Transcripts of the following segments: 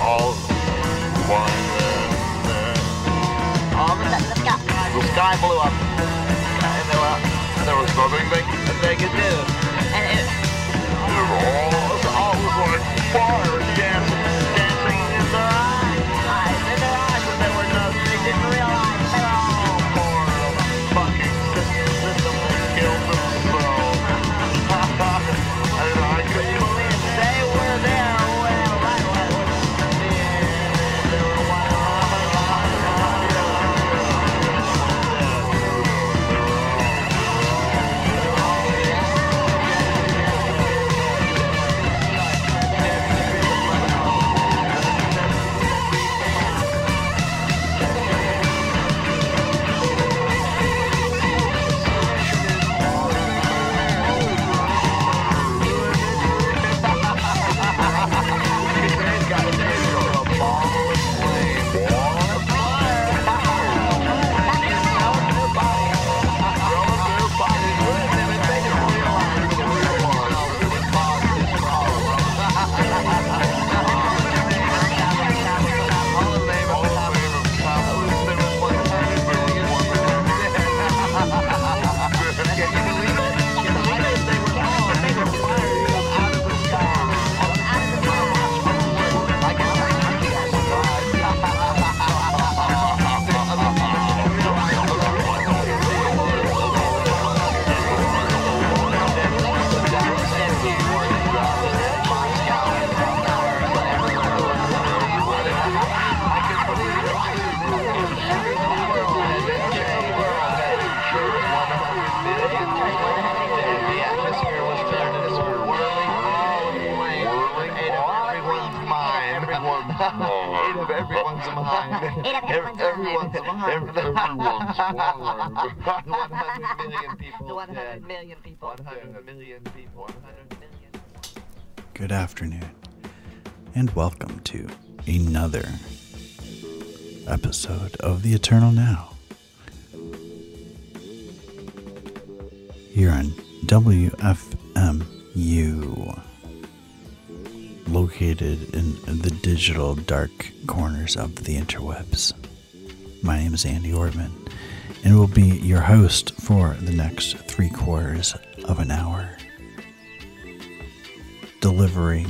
all one. Um, the, the, sky. the sky blew up. And there, were, there was nothing they, they could do. And it, they all, all was like fire and gas. Good afternoon, and welcome to another episode of The Eternal Now. Here on WFMU, located in the digital dark corners of the interwebs. My name is Andy Ortmann, and will be your host for the next three quarters of an hour, delivering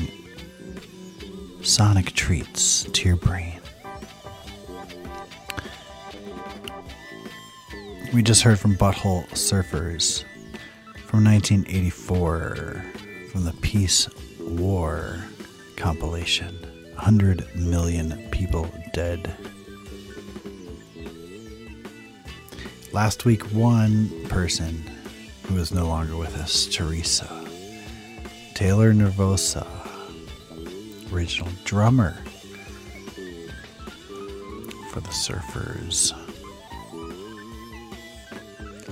sonic treats to your brain. We just heard from Butthole Surfers from 1984 from the Peace War compilation 100 Million People Dead. Last week, one person who is no longer with us, Teresa. Taylor Nervosa, original drummer for the Surfers.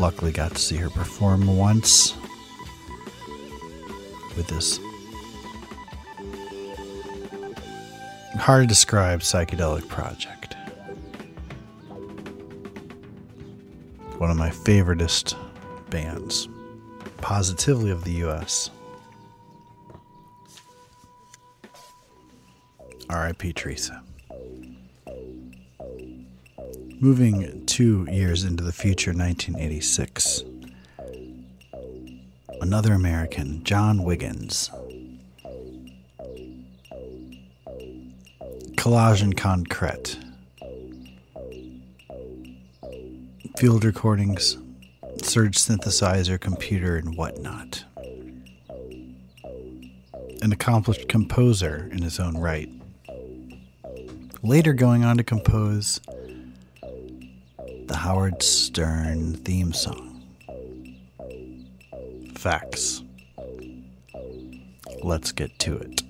Luckily, got to see her perform once with this hard to describe psychedelic project. One of my favoriteest bands, positively of the US. R.I.P. Teresa. Moving two years into the future, 1986, another American, John Wiggins. Collage and concrete. Field recordings, Serge synthesizer, computer, and whatnot. An accomplished composer in his own right. Later going on to compose the Howard Stern theme song. Facts. Let's get to it.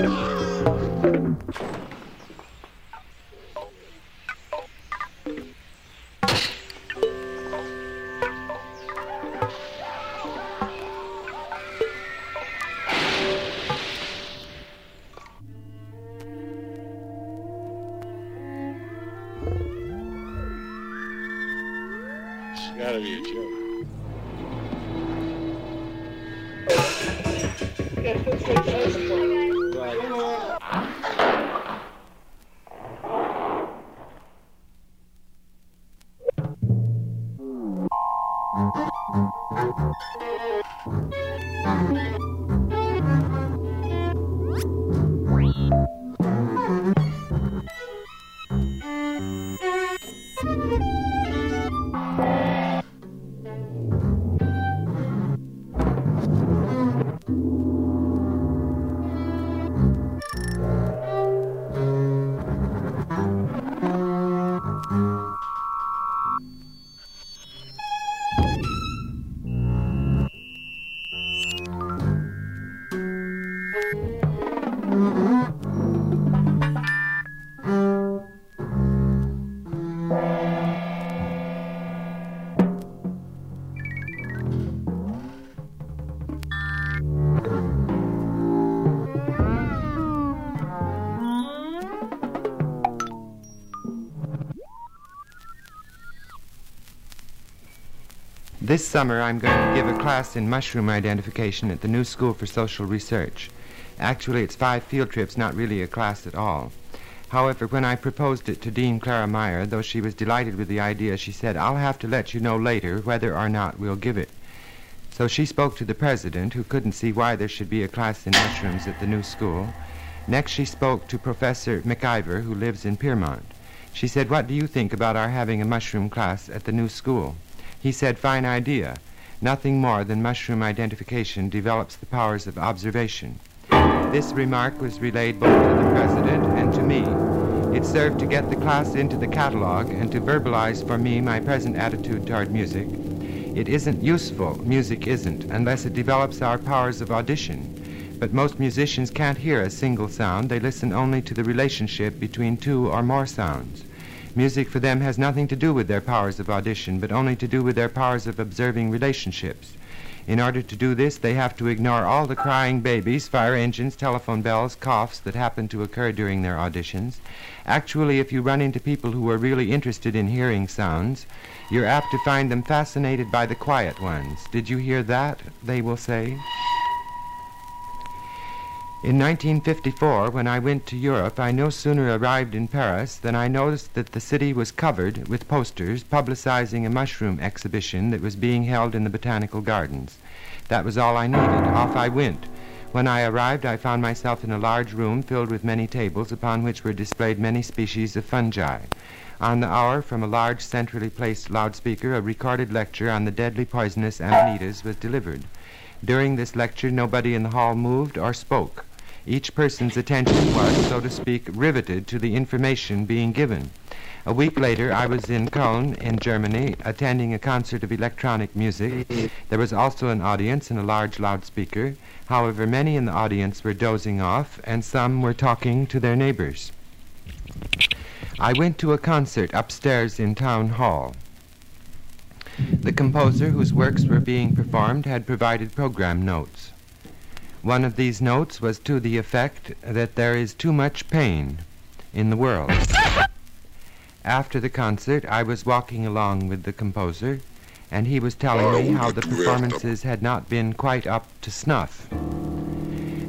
It's This summer, I'm going to give a class in mushroom identification at the New School for Social Research. Actually, it's five field trips, not really a class at all. However, when I proposed it to Dean Clara Meyer, though she was delighted with the idea, she said, I'll have to let you know later whether or not we'll give it. So she spoke to the president, who couldn't see why there should be a class in mushrooms at the new school. Next, she spoke to Professor McIver, who lives in Piermont. She said, What do you think about our having a mushroom class at the new school? He said, fine idea. Nothing more than mushroom identification develops the powers of observation. This remark was relayed both to the president and to me. It served to get the class into the catalog and to verbalize for me my present attitude toward music. It isn't useful, music isn't, unless it develops our powers of audition. But most musicians can't hear a single sound, they listen only to the relationship between two or more sounds. Music for them has nothing to do with their powers of audition, but only to do with their powers of observing relationships. In order to do this, they have to ignore all the crying babies, fire engines, telephone bells, coughs that happen to occur during their auditions. Actually, if you run into people who are really interested in hearing sounds, you're apt to find them fascinated by the quiet ones. Did you hear that? They will say. In 1954, when I went to Europe, I no sooner arrived in Paris than I noticed that the city was covered with posters publicizing a mushroom exhibition that was being held in the Botanical Gardens. That was all I needed. Off I went. When I arrived, I found myself in a large room filled with many tables upon which were displayed many species of fungi. On the hour, from a large centrally placed loudspeaker, a recorded lecture on the deadly poisonous amanitas was delivered. During this lecture, nobody in the hall moved or spoke. Each person's attention was, so to speak, riveted to the information being given. A week later, I was in Cologne, in Germany, attending a concert of electronic music. There was also an audience and a large loudspeaker. However, many in the audience were dozing off, and some were talking to their neighbors. I went to a concert upstairs in Town Hall. The composer whose works were being performed had provided program notes. One of these notes was to the effect that there is too much pain in the world. After the concert, I was walking along with the composer, and he was telling me how the performances had not been quite up to snuff.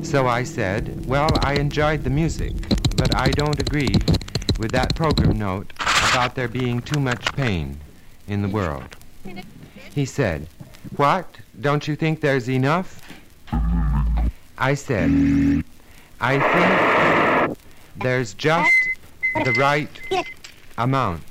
So I said, Well, I enjoyed the music, but I don't agree with that program note about there being too much pain in the world. He said, What? Don't you think there's enough? I said, I think there's just the right amount.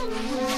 Oh, my God.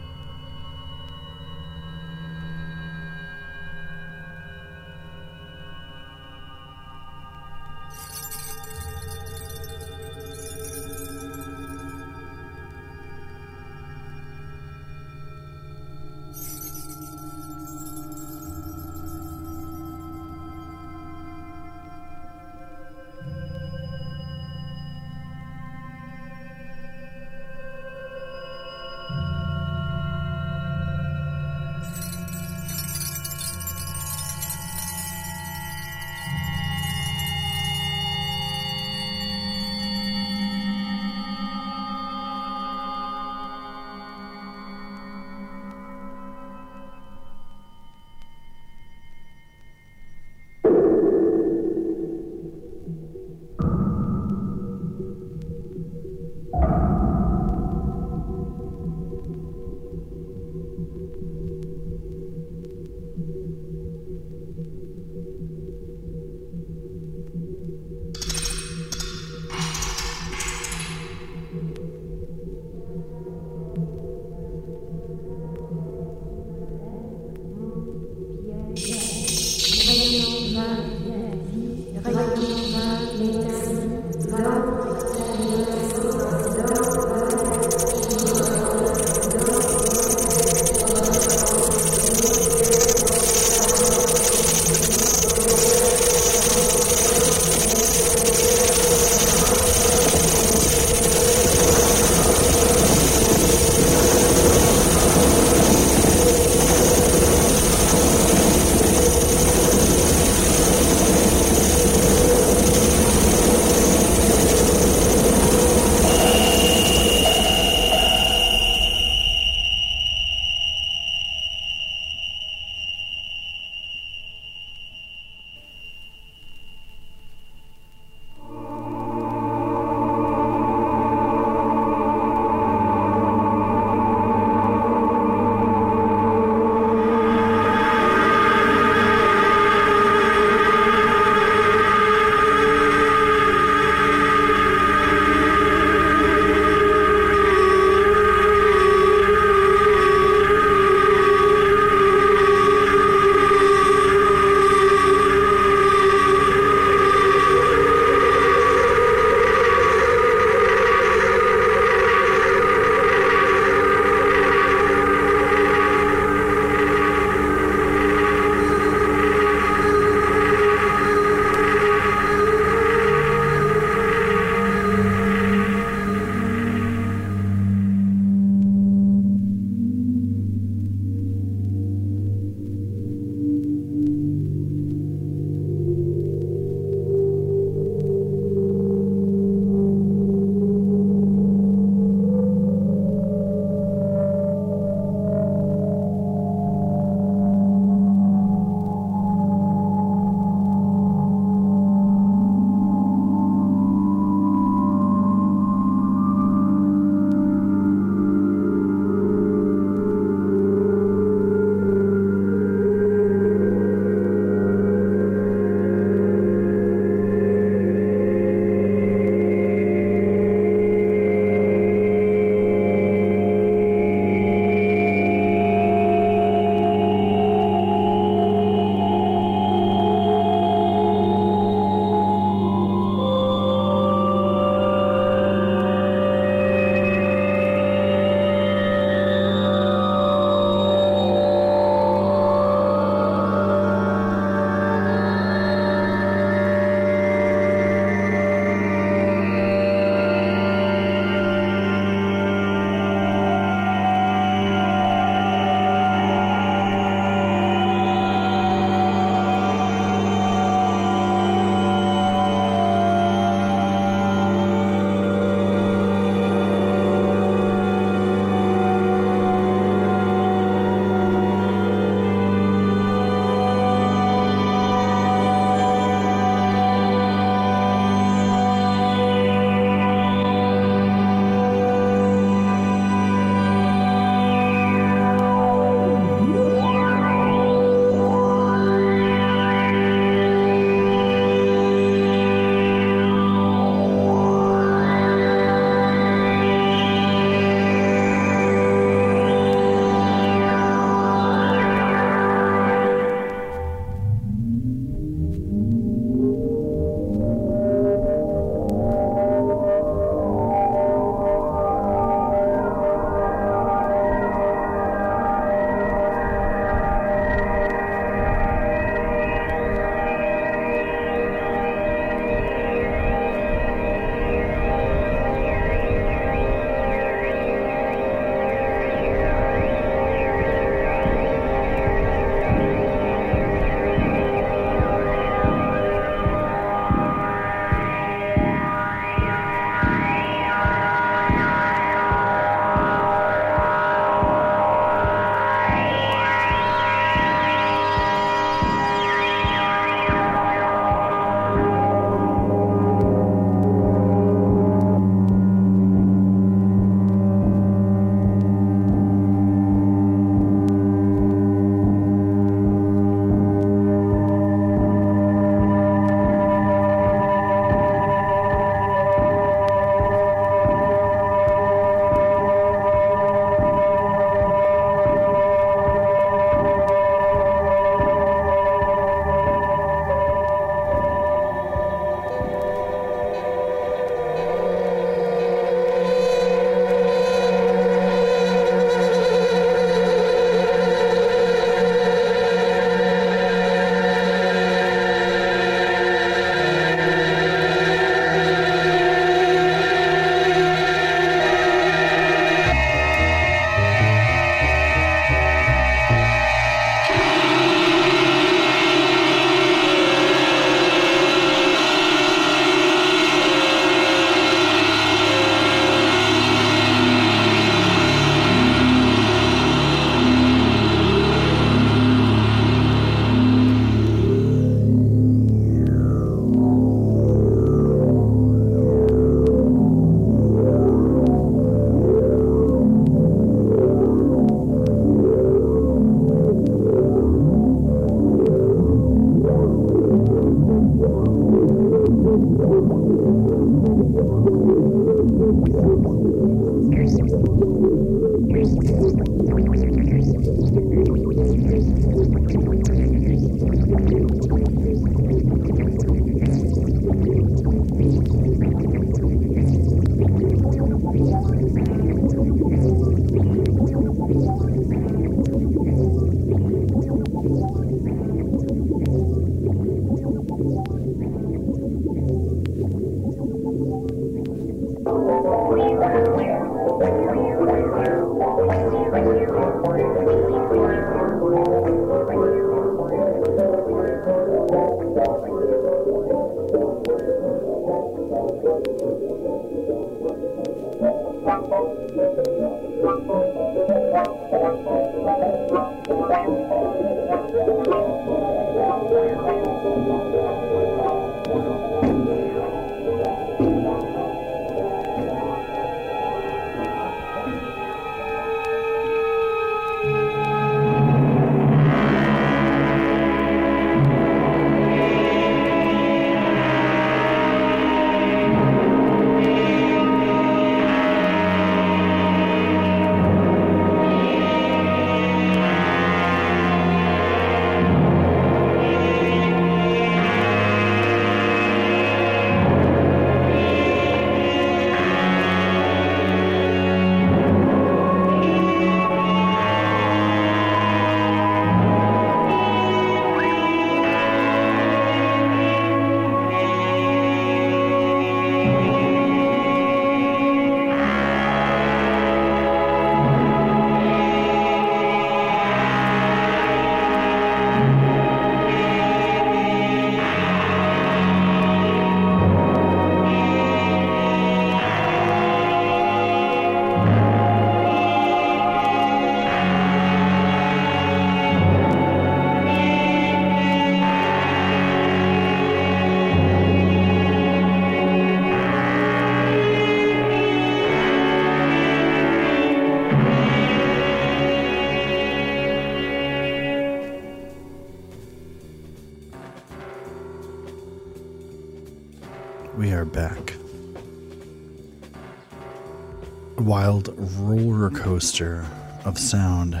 Coaster of sound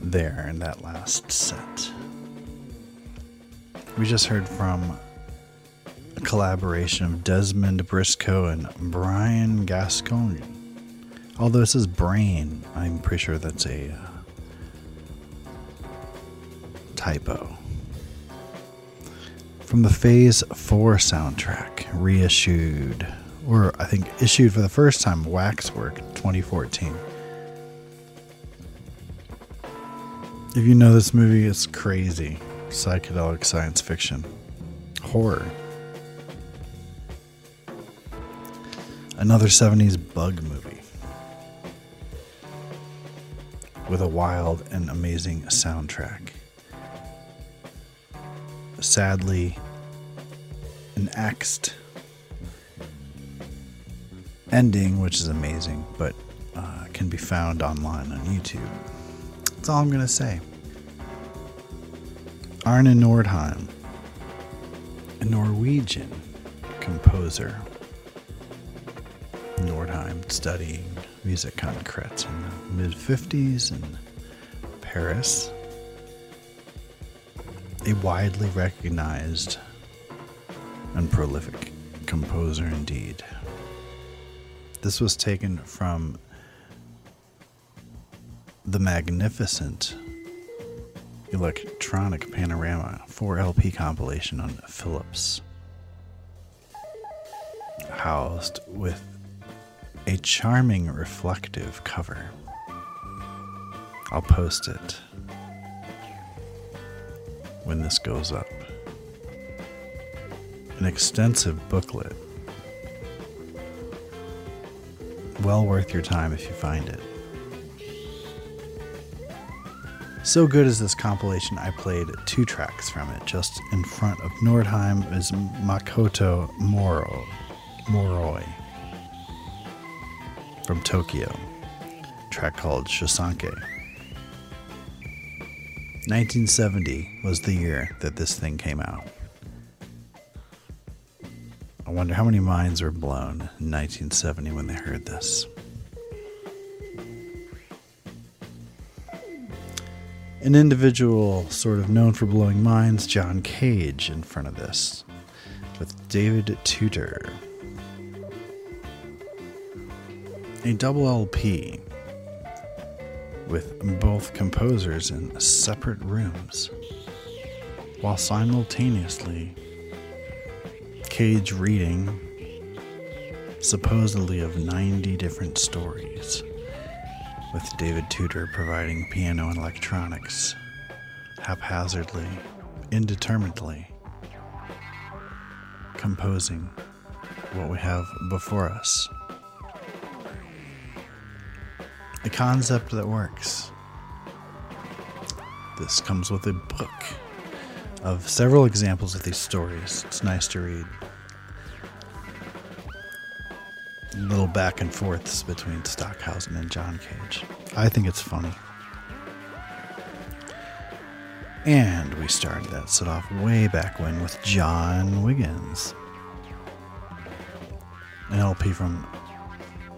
there in that last set. We just heard from a collaboration of Desmond Briscoe and Brian Gascoigne. Although this is Brain, I'm pretty sure that's a uh, typo from the Phase 4 soundtrack, reissued, or I think issued for the first time, Waxwork 2014. If you know this movie, it's crazy. Psychedelic science fiction. Horror. Another 70s bug movie. With a wild and amazing soundtrack sadly an axed ending, which is amazing, but uh, can be found online on YouTube. That's all I'm going to say. Arne Nordheim, a Norwegian composer. Nordheim studying musique concrète in the mid 50s in Paris a widely recognized and prolific composer indeed. This was taken from the magnificent Electronic Panorama 4 LP compilation on Philips, housed with a charming reflective cover. I'll post it when this goes up. An extensive booklet. Well worth your time if you find it. So good is this compilation, I played two tracks from it. Just in front of Nordheim is Makoto Moro, Moroi from Tokyo. track called Shosanke. 1970 was the year that this thing came out. Wonder how many minds were blown in 1970 when they heard this. An individual sort of known for blowing minds, John Cage, in front of this, with David Tudor. A double LP with both composers in separate rooms, while simultaneously Cage reading supposedly of 90 different stories, with David Tudor providing piano and electronics haphazardly, indeterminately, composing what we have before us. a concept that works. This comes with a book of several examples of these stories. It's nice to read. Little back and forths between Stockhausen and John Cage. I think it's funny. And we started that set off way back when with John Wiggins. An LP from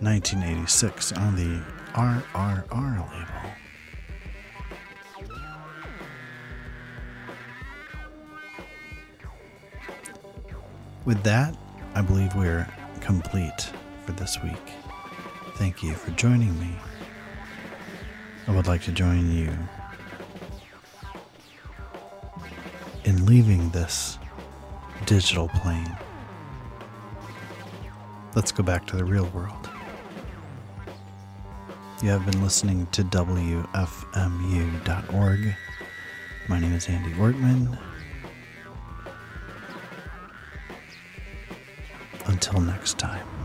1986 on the RRR label. With that, I believe we're complete for this week. Thank you for joining me. I would like to join you in leaving this digital plane. Let's go back to the real world. You have been listening to WFMU.org. My name is Andy Ortmann. Until next time.